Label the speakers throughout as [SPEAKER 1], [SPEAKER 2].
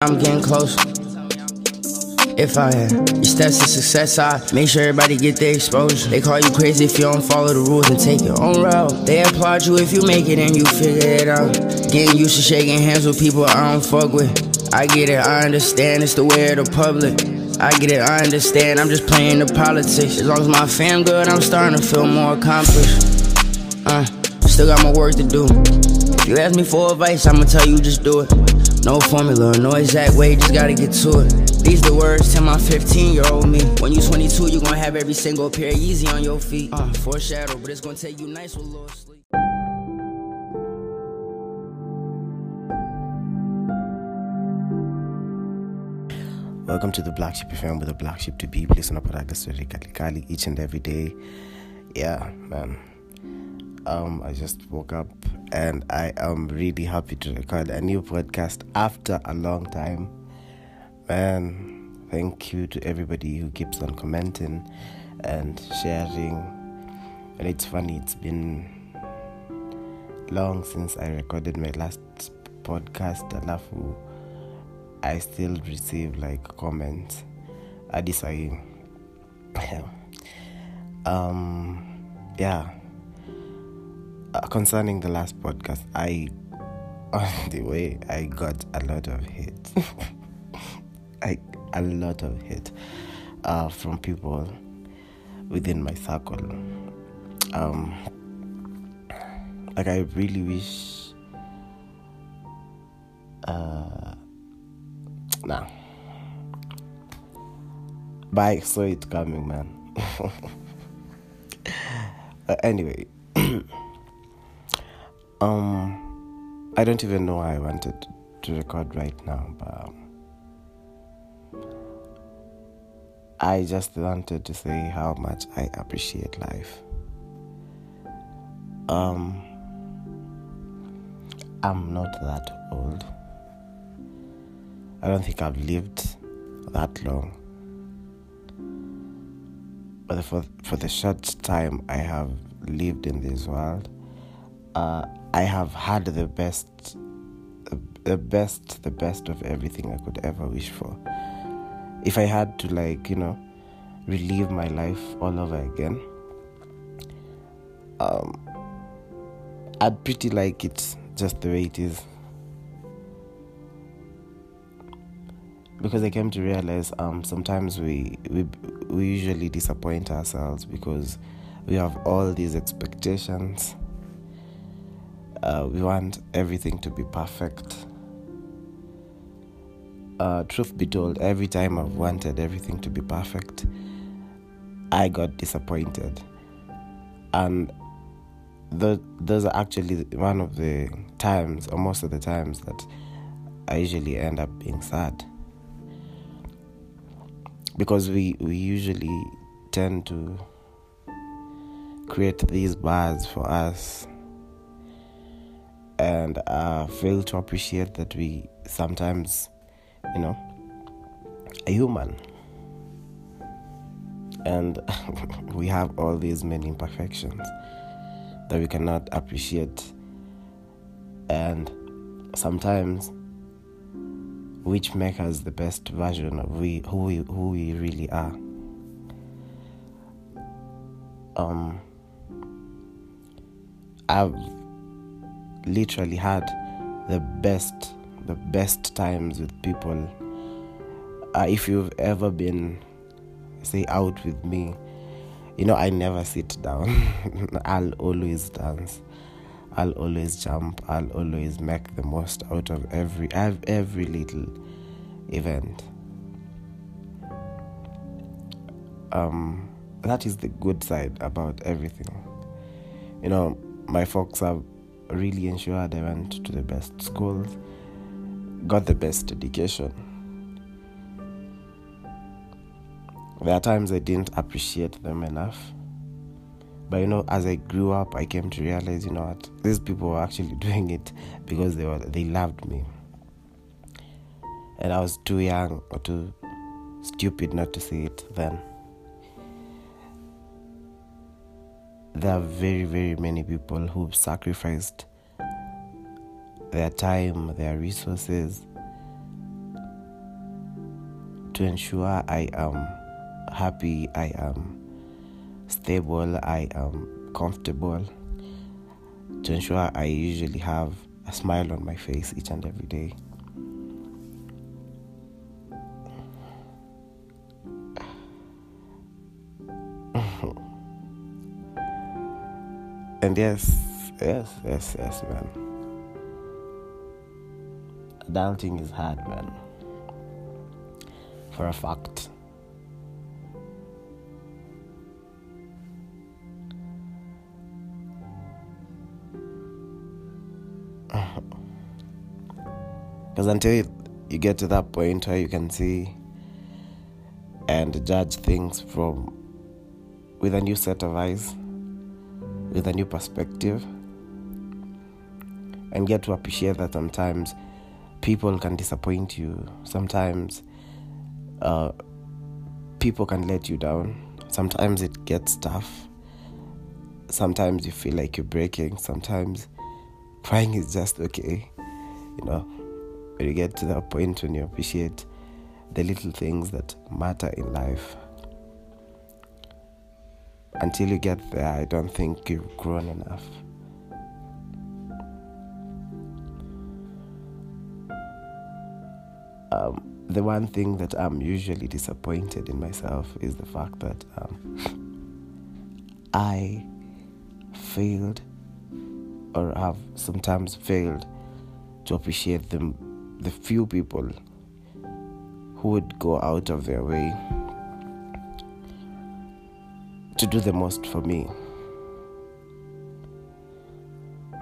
[SPEAKER 1] I'm getting close. If I had your steps to success, I make sure everybody get their exposure. They call you crazy if you don't follow the rules and take your own route. They applaud you if you make it and you figure it out. Getting used to shaking hands with people I don't fuck with. I get it, I understand, it's the way of the public. I get it, I understand, I'm just playing the politics. As long as my fam good, I'm starting to feel more accomplished. Uh, still got my work to do. If you ask me for advice, I'ma tell you just do it. No formula, no exact way, just gotta get to it. These the words to my 15 year old me. When you 22, you gonna have every single pair easy on your feet. Uh, foreshadow, but it's gonna take you nice with a little sleep.
[SPEAKER 2] Welcome to the Black Sheep FM with the Black Sheep to be. Listen up at story Kali each and every day. Yeah, man. Um, I just woke up and I am really happy to record a new podcast after a long time. Man, thank you to everybody who keeps on commenting and sharing. And it's funny, it's been long since I recorded my last podcast. Alafu, I still receive like comments. Adisai. um, yeah. Uh, concerning the last podcast, I, on the way, I got a lot of hate. I a lot of hate uh, from people within my circle. Um, like I really wish. Uh, nah. But I saw it coming, man. uh, anyway, um, I don't even know why I wanted to record right now, but. Um, I just wanted to say how much I appreciate life. Um, I'm not that old. I don't think I've lived that long. But for, for the short time I have lived in this world, uh, I have had the best, the best, the best of everything I could ever wish for if I had to like you know relive my life all over again, um, I'd pretty like it just the way it is. Because I came to realize um, sometimes we, we we usually disappoint ourselves because we have all these expectations. Uh, we want everything to be perfect uh, truth be told, every time I've wanted everything to be perfect, I got disappointed. And those are actually one of the times, or most of the times, that I usually end up being sad. Because we, we usually tend to create these bars for us and uh, fail to appreciate that we sometimes you know, are human. And we have all these many imperfections that we cannot appreciate. And sometimes, which make us the best version of we who we who we really are. Um, I've literally had the best the best times with people. Uh, if you've ever been, say, out with me, you know, I never sit down. I'll always dance. I'll always jump. I'll always make the most out of every every little event. Um, that is the good side about everything. You know, my folks have really ensured I went to the best schools got the best education. There are times I didn't appreciate them enough. But you know, as I grew up, I came to realize, you know what, these people were actually doing it because they were they loved me. And I was too young or too stupid not to see it then. There are very, very many people who've sacrificed their time, their resources, to ensure I am happy, I am stable, I am comfortable, to ensure I usually have a smile on my face each and every day. And yes, yes, yes, yes, man. Adulting is hard, man. For a fact. Because until you, you get to that point where you can see and judge things from with a new set of eyes, with a new perspective, and get to appreciate that sometimes people can disappoint you. Sometimes uh, people can let you down. Sometimes it gets tough. Sometimes you feel like you're breaking. Sometimes crying is just okay. You know, when you get to that point when you appreciate the little things that matter in life. Until you get there, I don't think you've grown enough. Um, the one thing that I'm usually disappointed in myself is the fact that um, I failed or have sometimes failed to appreciate the, the few people who would go out of their way to do the most for me.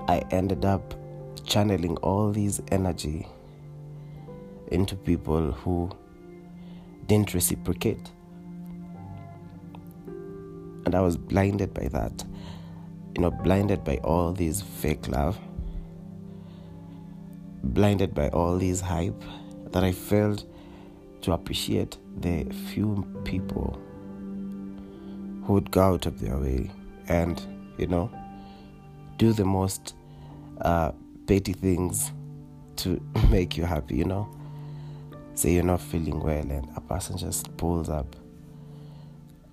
[SPEAKER 2] I ended up channeling all these energy into people who didn't reciprocate. And I was blinded by that. You know, blinded by all these fake love, blinded by all these hype that I failed to appreciate the few people who would go out of their way and, you know, do the most uh, petty things to make you happy, you know? Say you're not feeling well and a person just pulls up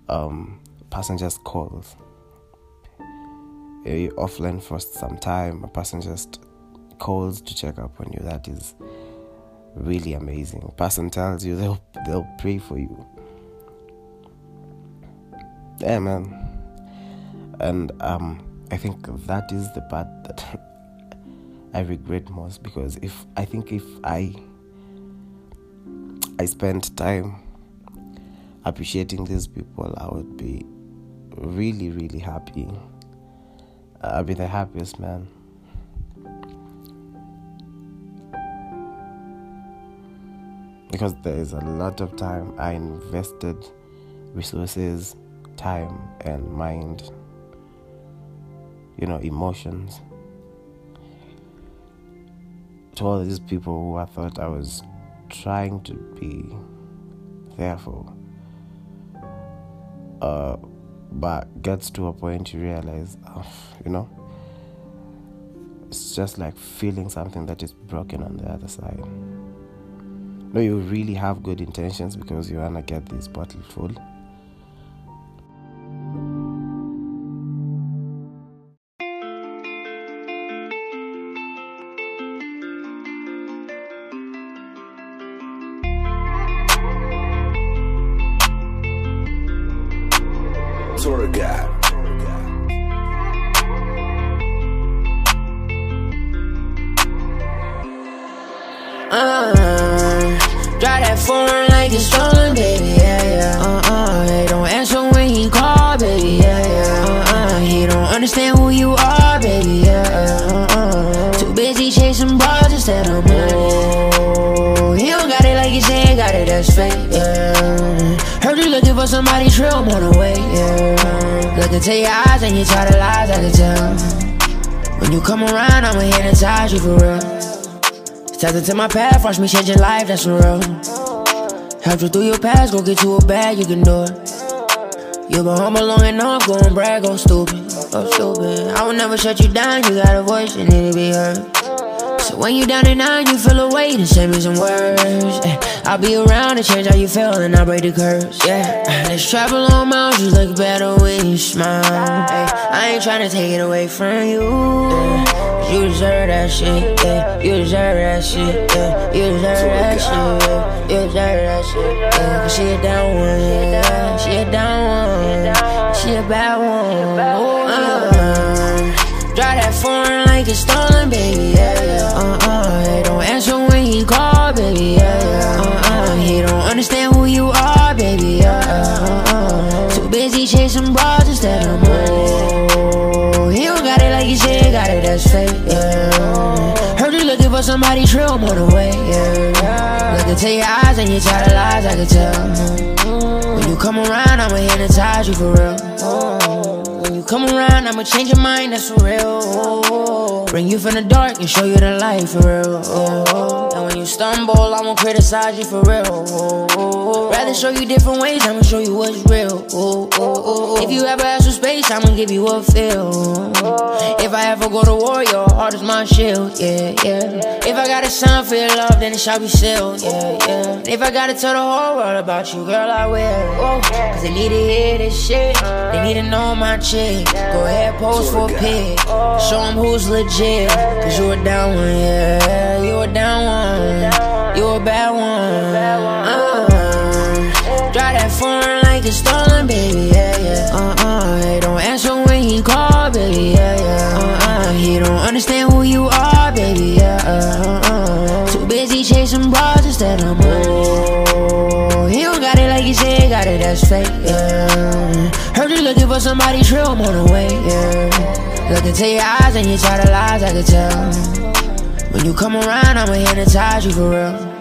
[SPEAKER 2] um person just calls. You're offline for some time a person just calls to check up on you. That is really amazing. A person tells you they'll they'll pray for you yeah man and um i think that is the part that i regret most because if i think if i I spent time appreciating these people, I would be really, really happy. I'd be the happiest man. Because there is a lot of time I invested, resources, time, and mind, you know, emotions to all these people who I thought I was trying to be there for. Uh, but gets to a point you realize, oh, you know, it's just like feeling something that is broken on the other side. No, you really have good intentions because you wanna get this bottle full.
[SPEAKER 3] Of guy.
[SPEAKER 1] Uh, drive that foreign like it's stolen, baby, yeah, yeah. Uh, For somebody true, I'm on the way, yeah. Look into your eyes and you try to lies, I can tell. When you come around, I'ma hypnotize you for real. Stepped into my path, watch me change your life, that's for real. Help you through your past, go get you a bag, you can do it. You been home alone enough, go and brag, go stupid, go stupid. I will never shut you down, you got a voice, you need to be heard. So when you down and out, you feel a weight and send me some words. eh. I'll be around to change how you feel and I'll break the curse. Yeah, let's travel on miles. You look better when you smile. eh. I ain't tryna take it away from you. yeah. You deserve that shit. Yeah. You deserve that shit. Yeah. You deserve that shit. Yeah. You deserve that shit. Yeah. Cause she a down one. Yeah. She a down one. She a bad one. Uh, drive that foreign like it's stolen, baby. Understand who you are, baby. Yeah, uh uh. Too busy chasing bras instead of money. He don't got it like he said, got it, that's fake. Yeah. Heard you looking for somebody true, I'm on the way. Yeah. Look into your eyes and your tired lies, I can tell. When you come around, I'ma hypnotize you for real. Come around, I'ma change your mind, that's for real. Bring you from the dark and show you the light for real. And when you stumble, I'ma criticize you for real. Rather show you different ways, I'ma show you what's real. If you ever ask for space, I'ma give you a feel. If I ever go to war, your heart is my shield, yeah, yeah. If I gotta sign for your love, then it shall be sealed, yeah, yeah. If I gotta tell the whole world about you, girl, I will. Cause they need to hear this shit, they need to know my chick. Go ahead, pose for a pic, show them who's legit. Cause you a down one, yeah, you a down one, you a bad one. Uh, drive that foreign like it's stolen, baby, yeah, yeah. Uh uh, don't answer when he call, baby, yeah, yeah. Uh uh, he don't understand who you are, baby, yeah. Uh uh, too busy chasing bras instead of money. He don't got it like he said, got it, that's fake, yeah. Heard you looking for somebody true, I'm on the way, yeah. Look into your eyes and your tired of lies, I can tell. When you come around, I'ma hypnotize you for real.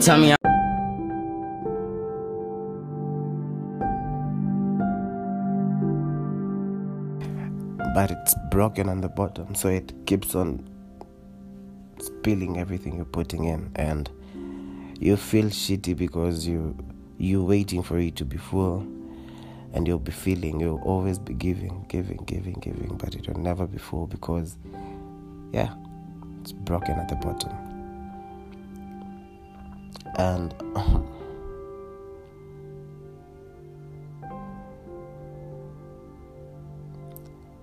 [SPEAKER 1] Tell me
[SPEAKER 2] but it's broken on the bottom so it keeps on spilling everything you're putting in and you feel shitty because you you're waiting for it to be full and you'll be feeling you'll always be giving giving giving giving but it will never be full because yeah it's broken at the bottom. And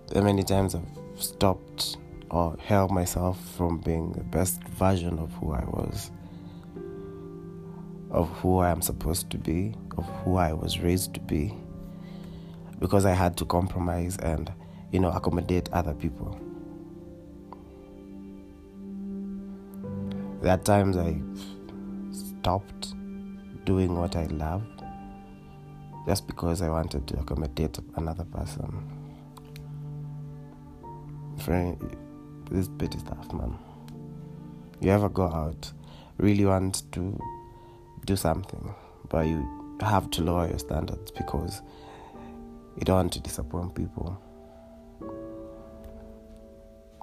[SPEAKER 2] there many times I've stopped or held myself from being the best version of who I was, of who I am supposed to be, of who I was raised to be, because I had to compromise and, you know, accommodate other people. There are times I stopped doing what I loved just because I wanted to accommodate another person. Friend, this petty stuff, man. You ever go out, really want to do something, but you have to lower your standards because you don't want to disappoint people.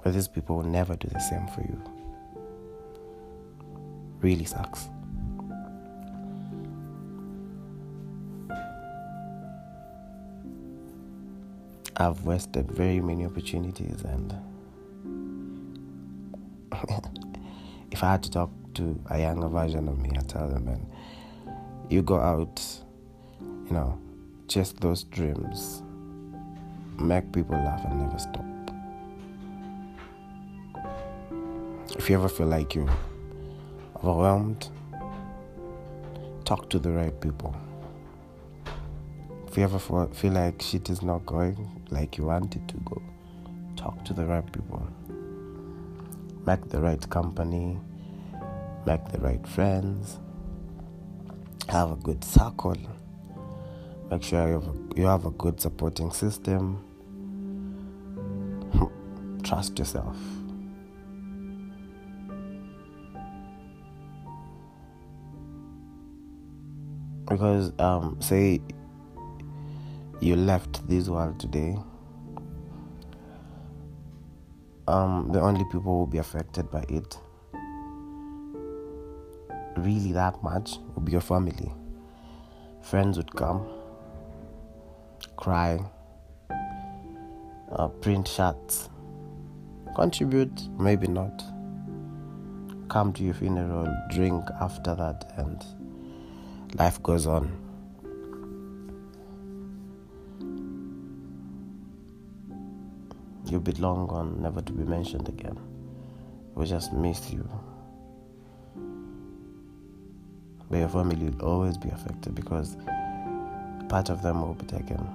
[SPEAKER 2] But these people will never do the same for you. Really sucks. I've wasted very many opportunities, and if I had to talk to a younger version of me, I'd tell them, man, you go out, you know, chase those dreams, make people laugh, and never stop. If you ever feel like you're overwhelmed, talk to the right people. If you ever feel like shit is not going like you want it to go, talk to the right people. Make the right company, make the right friends, have a good circle make sure you have a, you have a good supporting system. Trust yourself. Because um say you left this world today um the only people who will be affected by it really that much would be your family. Friends would come cry. Uh, print shirts. Contribute maybe not. Come to your funeral drink after that and life goes on. You'll be long gone never to be mentioned again. We just miss you. But your family will always be affected because part of them will be taken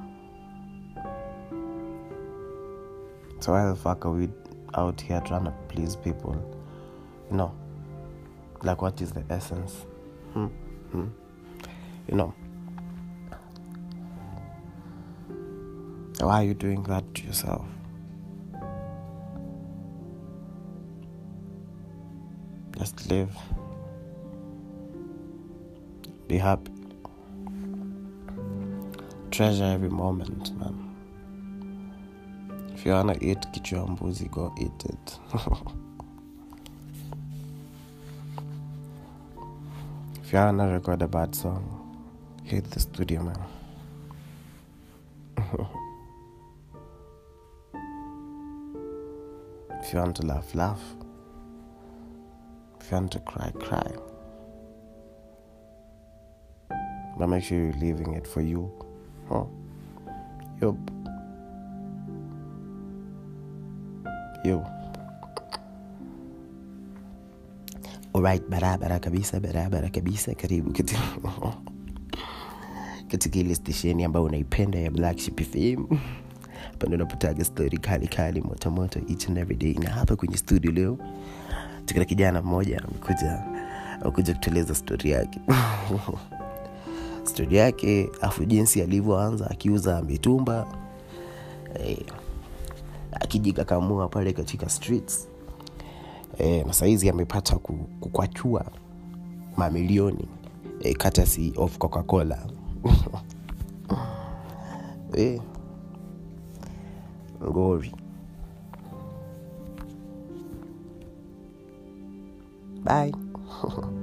[SPEAKER 2] so why the fuck are we out here trying to please people? You know like what is the essence? Hmm? Hmm? you know. Why are you doing that to yourself? Just live. Be happy. Treasure every moment man if you wanna eat kichwa mbuzi go eat it. If you wanna record a bad song hit the studio man. If you want to laugh laugh. If you want to cry cry. But make sure you're leaving it for you huh? yup you alright barabara kabisa barabara kabisa karibu katika ile stesheni ambayo unaipenda ya black Sheep fm hapa unapotaga stori kali kali motomoto each and every day. Na hapa kwenye studio leo tukina kijana mmoja amekuja amekuja kutueleza stori yake. Stori yake afu jinsi alivyoanza akiuza mitumba. Eh, akijikakamua pale katika streets. E, na sahizi amepata kukwachua mamilioni e, courtesy of coca-cola. E, ngori bye